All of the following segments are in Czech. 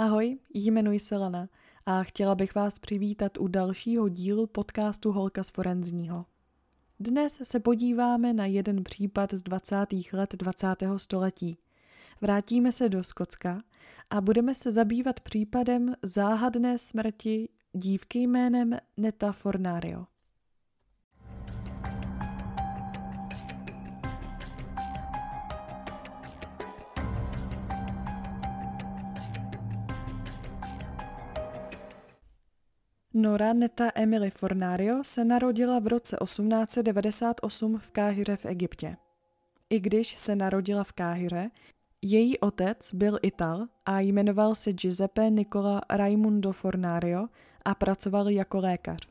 Ahoj, jmenuji se Lena a chtěla bych vás přivítat u dalšího dílu podcastu Holka z Forenzního. Dnes se podíváme na jeden případ z 20. let 20. století. Vrátíme se do Skotska a budeme se zabývat případem záhadné smrti dívky jménem Neta Fornario. Nora Neta Emily Fornario se narodila v roce 1898 v Káhyře v Egyptě. I když se narodila v Káhyře, její otec byl Ital a jmenoval se Giuseppe Nicola Raimundo Fornario a pracoval jako lékař.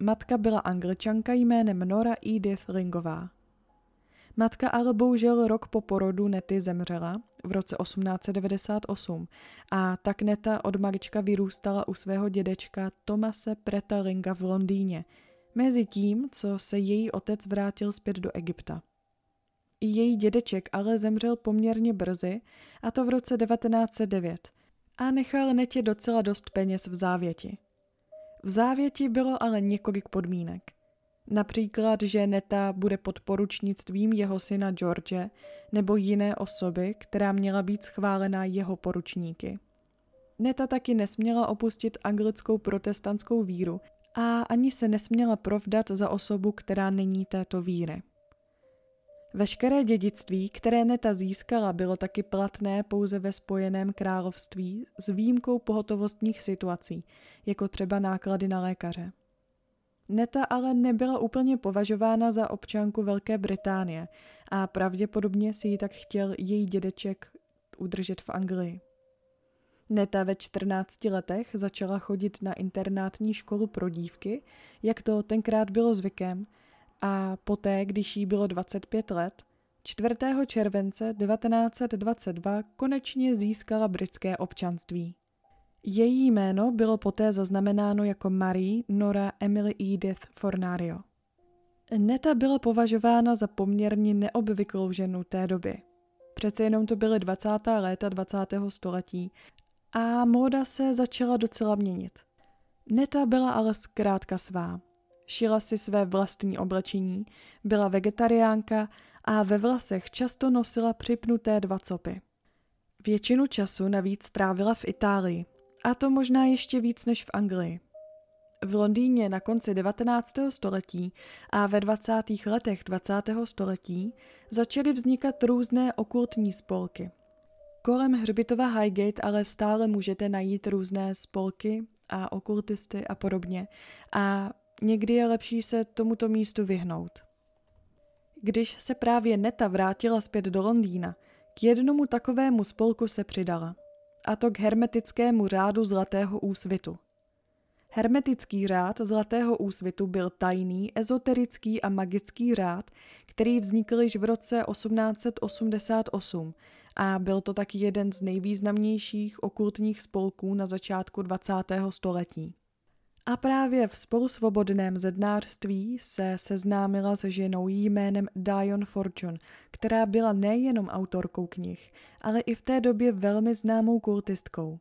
Matka byla angličanka jménem Nora Edith Lingová. Matka ale bohužel rok po porodu Nety zemřela v roce 1898 a tak Neta od malička vyrůstala u svého dědečka Tomase Preta Linga v Londýně, mezi tím, co se její otec vrátil zpět do Egypta. I její dědeček ale zemřel poměrně brzy, a to v roce 1909, a nechal Netě docela dost peněz v závěti. V závěti bylo ale několik podmínek – Například, že Neta bude pod poručnictvím jeho syna George nebo jiné osoby, která měla být schválená jeho poručníky. Neta taky nesměla opustit anglickou protestantskou víru a ani se nesměla provdat za osobu, která není této víry. Veškeré dědictví, které Neta získala, bylo taky platné pouze ve Spojeném království s výjimkou pohotovostních situací, jako třeba náklady na lékaře. Neta ale nebyla úplně považována za občanku Velké Británie a pravděpodobně si ji tak chtěl její dědeček udržet v Anglii. Neta ve 14 letech začala chodit na internátní školu pro dívky, jak to tenkrát bylo zvykem, a poté, když jí bylo 25 let, 4. července 1922 konečně získala britské občanství. Její jméno bylo poté zaznamenáno jako Marie Nora Emily Edith Fornario. Neta byla považována za poměrně neobvyklou ženu té doby. Přece jenom to byly 20. léta 20. století a móda se začala docela měnit. Neta byla ale zkrátka svá. Šila si své vlastní oblečení, byla vegetariánka a ve vlasech často nosila připnuté dva copy. Většinu času navíc trávila v Itálii, a to možná ještě víc než v Anglii. V Londýně na konci 19. století a ve 20. letech 20. století začaly vznikat různé okultní spolky. Kolem hřbitova Highgate ale stále můžete najít různé spolky a okultisty a podobně a někdy je lepší se tomuto místu vyhnout. Když se právě Neta vrátila zpět do Londýna, k jednomu takovému spolku se přidala a to k hermetickému řádu Zlatého úsvitu. Hermetický řád Zlatého úsvitu byl tajný, ezoterický a magický řád, který vznikl již v roce 1888 a byl to taky jeden z nejvýznamnějších okultních spolků na začátku 20. století. A právě v spolusvobodném zednářství se seznámila se ženou jménem Dion Fortune, která byla nejenom autorkou knih, ale i v té době velmi známou kultistkou.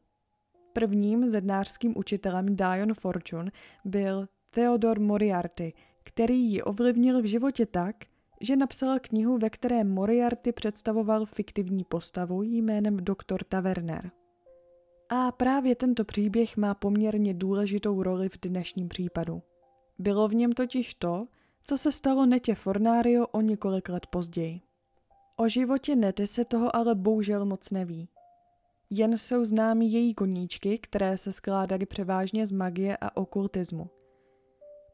Prvním zednářským učitelem Dion Fortune byl Theodor Moriarty, který ji ovlivnil v životě tak, že napsala knihu, ve které Moriarty představoval fiktivní postavu jménem Dr. Taverner. A právě tento příběh má poměrně důležitou roli v dnešním případu. Bylo v něm totiž to, co se stalo Netě Fornario o několik let později. O životě Nety se toho ale bohužel moc neví. Jen jsou známí její koníčky, které se skládaly převážně z magie a okultismu –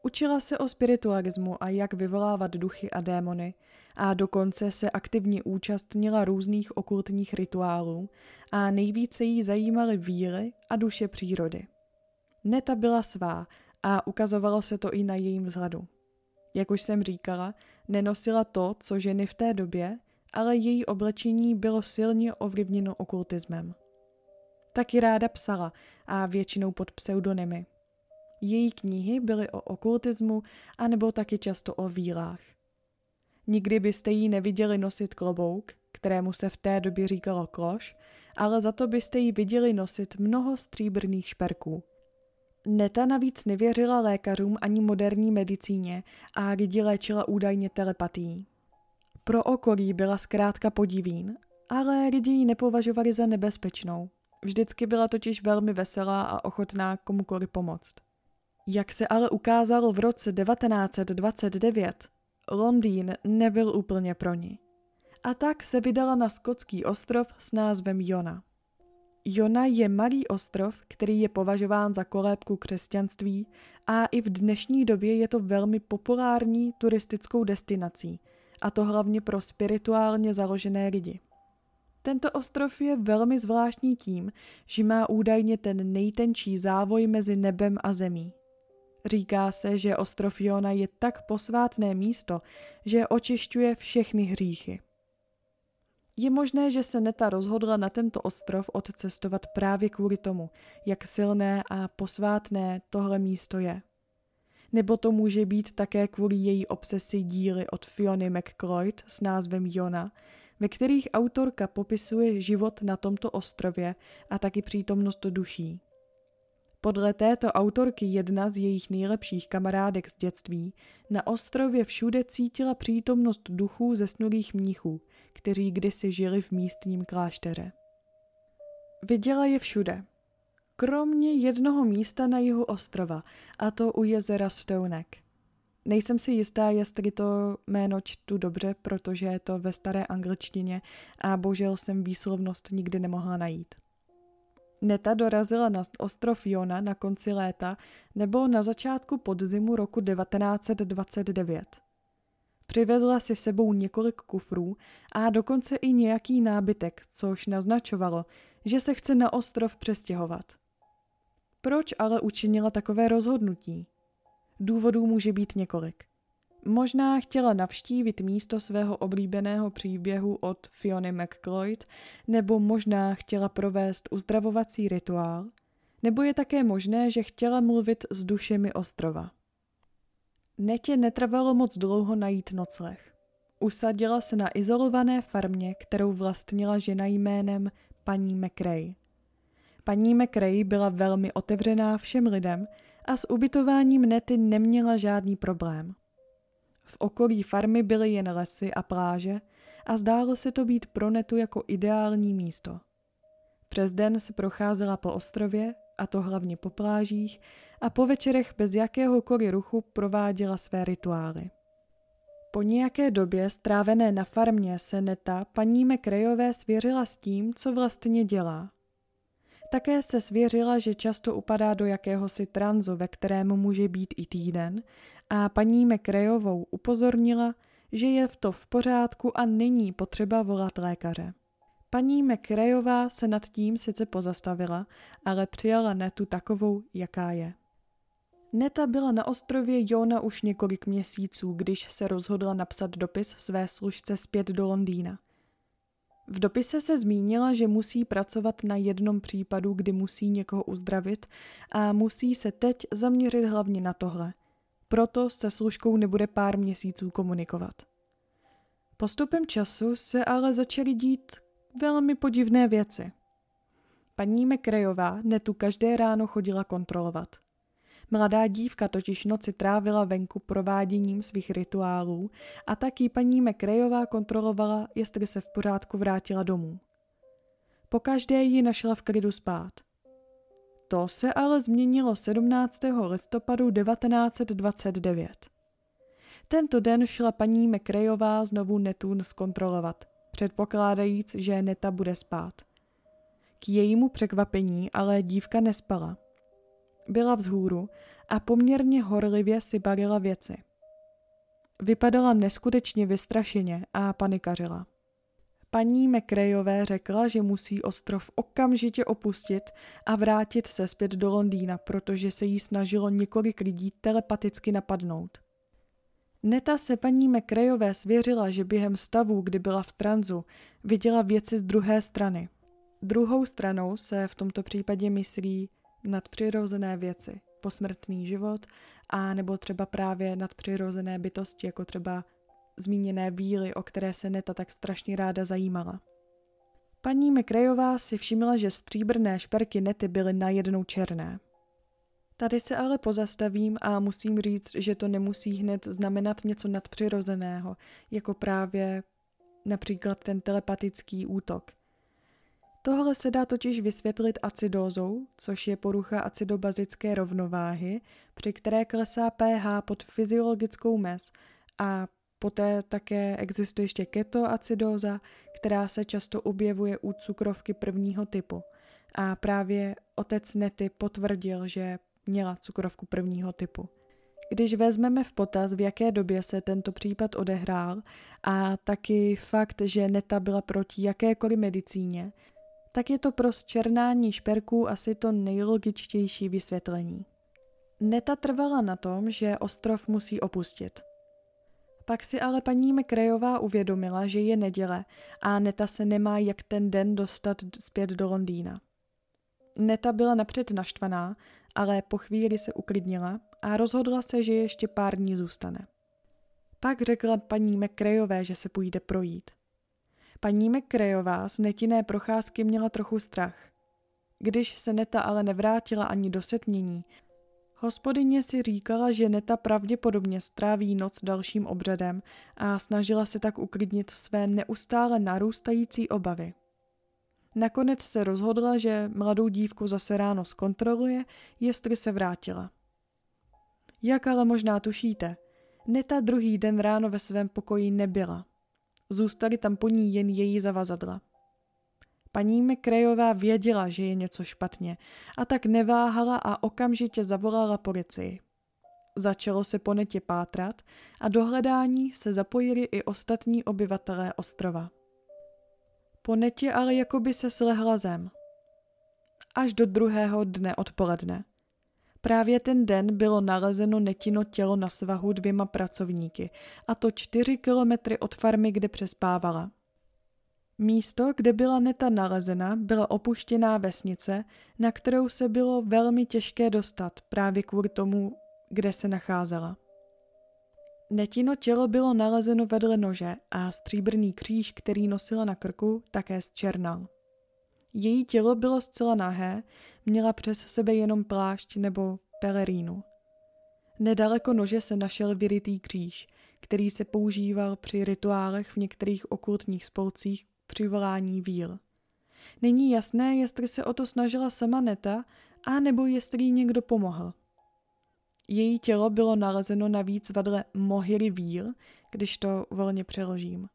Učila se o spiritualismu a jak vyvolávat duchy a démony a dokonce se aktivně účastnila různých okultních rituálů a nejvíce jí zajímaly víry a duše přírody. Neta byla svá a ukazovalo se to i na jejím vzhledu. Jak už jsem říkala, nenosila to, co ženy v té době, ale její oblečení bylo silně ovlivněno okultismem. Taky ráda psala a většinou pod pseudonymy – její knihy byly o okultismu anebo taky často o vílách. Nikdy byste jí neviděli nosit klobouk, kterému se v té době říkalo kloš, ale za to byste ji viděli nosit mnoho stříbrných šperků. Neta navíc nevěřila lékařům ani moderní medicíně a lidi léčila údajně telepatií. Pro okolí byla zkrátka podivín, ale lidi ji nepovažovali za nebezpečnou. Vždycky byla totiž velmi veselá a ochotná komukoli pomoct. Jak se ale ukázalo v roce 1929, Londýn nebyl úplně pro ní. A tak se vydala na skotský ostrov s názvem Jona. Jona je malý ostrov, který je považován za kolébku křesťanství a i v dnešní době je to velmi populární turistickou destinací, a to hlavně pro spirituálně založené lidi. Tento ostrov je velmi zvláštní tím, že má údajně ten nejtenčí závoj mezi nebem a zemí. Říká se, že ostrov Jona je tak posvátné místo, že očišťuje všechny hříchy. Je možné, že se Neta rozhodla na tento ostrov odcestovat právě kvůli tomu, jak silné a posvátné tohle místo je. Nebo to může být také kvůli její obsesi díly od Fiony McCloyd s názvem Jona, ve kterých autorka popisuje život na tomto ostrově a taky přítomnost duší. Podle této autorky jedna z jejich nejlepších kamarádek z dětství na ostrově všude cítila přítomnost duchů zesnulých mnichů, kteří kdysi žili v místním klášteře. Viděla je všude, kromě jednoho místa na jihu ostrova, a to u jezera Stonek. Nejsem si jistá, jestli to jméno čtu dobře, protože je to ve staré angličtině a bohužel jsem výslovnost nikdy nemohla najít. Neta dorazila na ostrov Jona na konci léta nebo na začátku podzimu roku 1929. Přivezla si sebou několik kufrů a dokonce i nějaký nábytek, což naznačovalo, že se chce na ostrov přestěhovat. Proč ale učinila takové rozhodnutí? Důvodů může být několik. Možná chtěla navštívit místo svého oblíbeného příběhu od Fiony McCloyd, nebo možná chtěla provést uzdravovací rituál, nebo je také možné, že chtěla mluvit s dušemi ostrova. Netě netrvalo moc dlouho najít nocleh. Usadila se na izolované farmě, kterou vlastnila žena jménem paní McRae. Paní McRae byla velmi otevřená všem lidem a s ubytováním Nety neměla žádný problém. V okolí farmy byly jen lesy a pláže a zdálo se to být pro Netu jako ideální místo. Přes den se procházela po ostrově, a to hlavně po plážích, a po večerech bez jakéhokoliv ruchu prováděla své rituály. Po nějaké době strávené na farmě se Neta paní Mekrejové svěřila s tím, co vlastně dělá. Také se svěřila, že často upadá do jakéhosi tranzu, ve kterém může být i týden, a paní Mekrejovou upozornila, že je v to v pořádku a není potřeba volat lékaře. Paní McRayová se nad tím sice pozastavila, ale přijala Netu takovou, jaká je. Neta byla na ostrově Jona už několik měsíců, když se rozhodla napsat dopis své služce zpět do Londýna. V dopise se zmínila, že musí pracovat na jednom případu, kdy musí někoho uzdravit a musí se teď zaměřit hlavně na tohle. Proto se služkou nebude pár měsíců komunikovat. Postupem času se ale začaly dít velmi podivné věci. Paní Mekrejová netu každé ráno chodila kontrolovat. Mladá dívka totiž noci trávila venku prováděním svých rituálů a taky paní Mekrejová kontrolovala, jestli se v pořádku vrátila domů. Po každé ji našla v klidu spát. To se ale změnilo 17. listopadu 1929. Tento den šla paní Mekrejová znovu Netun zkontrolovat – předpokládajíc, že Neta bude spát. K jejímu překvapení ale dívka nespala. Byla vzhůru a poměrně horlivě si balila věci. Vypadala neskutečně vystrašeně a panikařila. Paní McRayové řekla, že musí ostrov okamžitě opustit a vrátit se zpět do Londýna, protože se jí snažilo několik lidí telepaticky napadnout. Neta se paní McRayové svěřila, že během stavu, kdy byla v tranzu, viděla věci z druhé strany. Druhou stranou se v tomto případě myslí nadpřirozené věci, posmrtný život a nebo třeba právě nadpřirozené bytosti, jako třeba zmíněné víly, o které se Neta tak strašně ráda zajímala. Paní McRayová si všimla, že stříbrné šperky Nety byly najednou černé. Tady se ale pozastavím a musím říct, že to nemusí hned znamenat něco nadpřirozeného, jako právě například ten telepatický útok. Tohle se dá totiž vysvětlit acidózou, což je porucha acidobazické rovnováhy, při které klesá pH pod fyziologickou mez a poté také existuje ještě ketoacidóza, která se často objevuje u cukrovky prvního typu. A právě otec Nety potvrdil, že měla cukrovku prvního typu. Když vezmeme v potaz, v jaké době se tento případ odehrál a taky fakt, že Neta byla proti jakékoliv medicíně, tak je to pro zčernání šperků asi to nejlogičtější vysvětlení. Neta trvala na tom, že ostrov musí opustit. Pak si ale paní McRayová uvědomila, že je neděle a Neta se nemá jak ten den dostat zpět do Londýna. Neta byla napřed naštvaná, ale po chvíli se uklidnila a rozhodla se, že ještě pár dní zůstane. Pak řekla paní McRayové, že se půjde projít. Paní McRayová z netinné procházky měla trochu strach. Když se Neta ale nevrátila ani do setmění, hospodyně si říkala, že Neta pravděpodobně stráví noc dalším obřadem a snažila se tak uklidnit své neustále narůstající obavy. Nakonec se rozhodla, že mladou dívku zase ráno zkontroluje, jestli se vrátila. Jak ale možná tušíte, Neta druhý den ráno ve svém pokoji nebyla. Zůstaly tam po ní jen její zavazadla. Paní McRayová věděla, že je něco špatně a tak neváhala a okamžitě zavolala policii. Začalo se po netě pátrat a do hledání se zapojili i ostatní obyvatelé ostrova. Po netě ale jakoby se slehla zem. Až do druhého dne odpoledne. Právě ten den bylo nalezeno netino tělo na svahu dvěma pracovníky, a to čtyři kilometry od farmy, kde přespávala. Místo, kde byla neta nalezena, byla opuštěná vesnice, na kterou se bylo velmi těžké dostat právě kvůli tomu, kde se nacházela. Netino tělo bylo nalezeno vedle nože a stříbrný kříž, který nosila na krku, také zčernal. Její tělo bylo zcela nahé, měla přes sebe jenom plášť nebo pelerínu. Nedaleko nože se našel vyrytý kříž, který se používal při rituálech v některých okultních spolcích při volání víl. Není jasné, jestli se o to snažila sama Neta, a nebo jestli jí někdo pomohl. Její tělo bylo nalezeno navíc vedle mohyly víl, když to volně přeložím.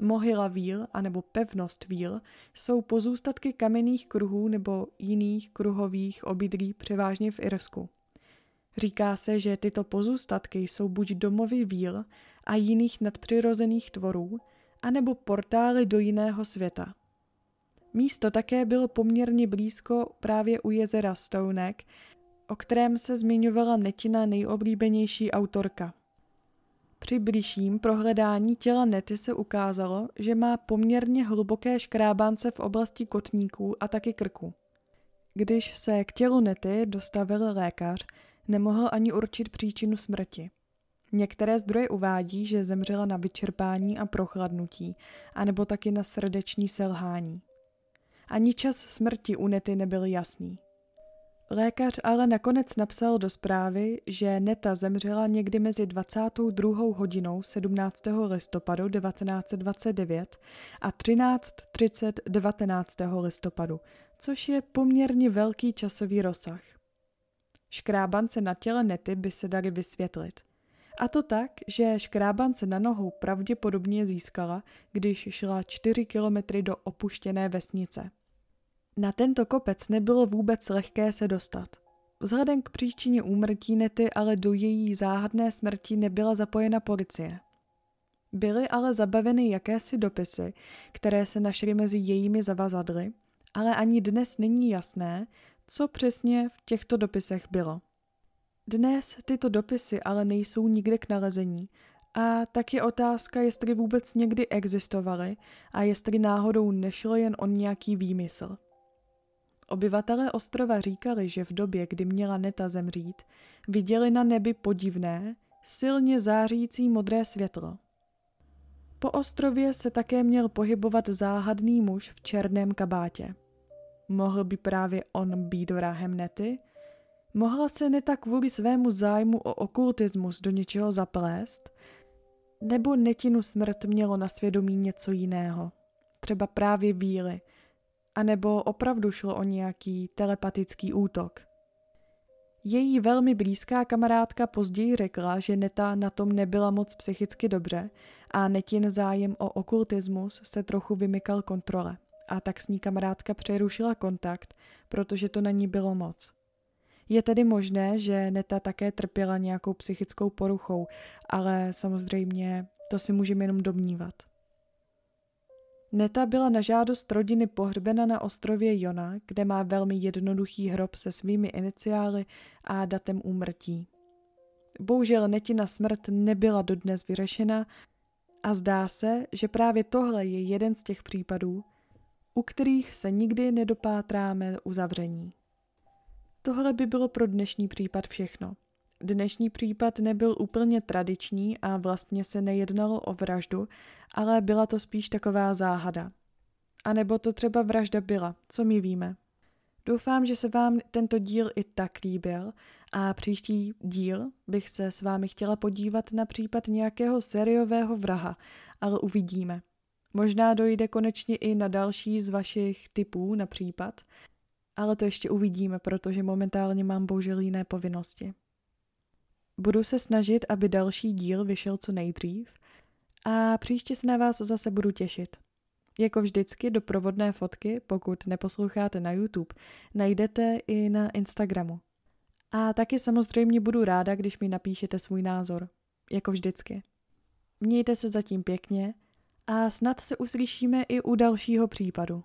Mohyla víl anebo pevnost víl jsou pozůstatky kamenných kruhů nebo jiných kruhových obydlí převážně v Irsku. Říká se, že tyto pozůstatky jsou buď domovy víl a jiných nadpřirozených tvorů, anebo portály do jiného světa. Místo také bylo poměrně blízko právě u jezera Stonek, o kterém se zmiňovala Netina nejoblíbenější autorka. Při blížším prohledání těla Nety se ukázalo, že má poměrně hluboké škrábance v oblasti kotníků a taky krku. Když se k tělu Nety dostavil lékař, nemohl ani určit příčinu smrti. Některé zdroje uvádí, že zemřela na vyčerpání a prochladnutí, anebo taky na srdeční selhání. Ani čas smrti u Nety nebyl jasný. Lékař ale nakonec napsal do zprávy, že Neta zemřela někdy mezi 22. hodinou 17. listopadu 1929 a 13.30 19. listopadu, což je poměrně velký časový rozsah. Škrábance na těle Nety by se dali vysvětlit. A to tak, že škrábance na nohou pravděpodobně získala, když šla 4 kilometry do opuštěné vesnice. Na tento kopec nebylo vůbec lehké se dostat. Vzhledem k příčině úmrtí Nety ale do její záhadné smrti nebyla zapojena policie. Byly ale zabaveny jakési dopisy, které se našly mezi jejími zavazadly, ale ani dnes není jasné, co přesně v těchto dopisech bylo. Dnes tyto dopisy ale nejsou nikde k nalezení a tak je otázka, jestli vůbec někdy existovaly a jestli náhodou nešlo jen o nějaký výmysl. Obyvatelé ostrova říkali, že v době, kdy měla Neta zemřít, viděli na nebi podivné, silně zářící modré světlo. Po ostrově se také měl pohybovat záhadný muž v černém kabátě. Mohl by právě on být vrahem Nety? Mohla se Neta kvůli svému zájmu o okultismus do něčeho zaplést? Nebo Netinu smrt mělo na svědomí něco jiného? Třeba právě víly. A nebo opravdu šlo o nějaký telepatický útok? Její velmi blízká kamarádka později řekla, že Neta na tom nebyla moc psychicky dobře a Netin zájem o okultismus se trochu vymykal kontrole a tak s ní kamarádka přerušila kontakt, protože to na ní bylo moc. Je tedy možné, že Neta také trpěla nějakou psychickou poruchou, ale samozřejmě to si můžeme jenom domnívat. Neta byla na žádost rodiny pohřbena na ostrově Jona, kde má velmi jednoduchý hrob se svými iniciály a datem úmrtí. Bohužel Netina smrt nebyla dodnes vyřešena a zdá se, že právě tohle je jeden z těch případů, u kterých se nikdy nedopátráme uzavření. Tohle by bylo pro dnešní případ všechno. Dnešní případ nebyl úplně tradiční a vlastně se nejednalo o vraždu, ale byla to spíš taková záhada. A nebo to třeba vražda byla, co my víme. Doufám, že se vám tento díl i tak líbil a příští díl bych se s vámi chtěla podívat na případ nějakého seriového vraha, ale uvidíme. Možná dojde konečně i na další z vašich typů na případ, ale to ještě uvidíme, protože momentálně mám bohužel jiné povinnosti. Budu se snažit, aby další díl vyšel co nejdřív a příště se na vás zase budu těšit. Jako vždycky doprovodné fotky, pokud neposloucháte na YouTube, najdete i na Instagramu. A taky samozřejmě budu ráda, když mi napíšete svůj názor. Jako vždycky. Mějte se zatím pěkně a snad se uslyšíme i u dalšího případu.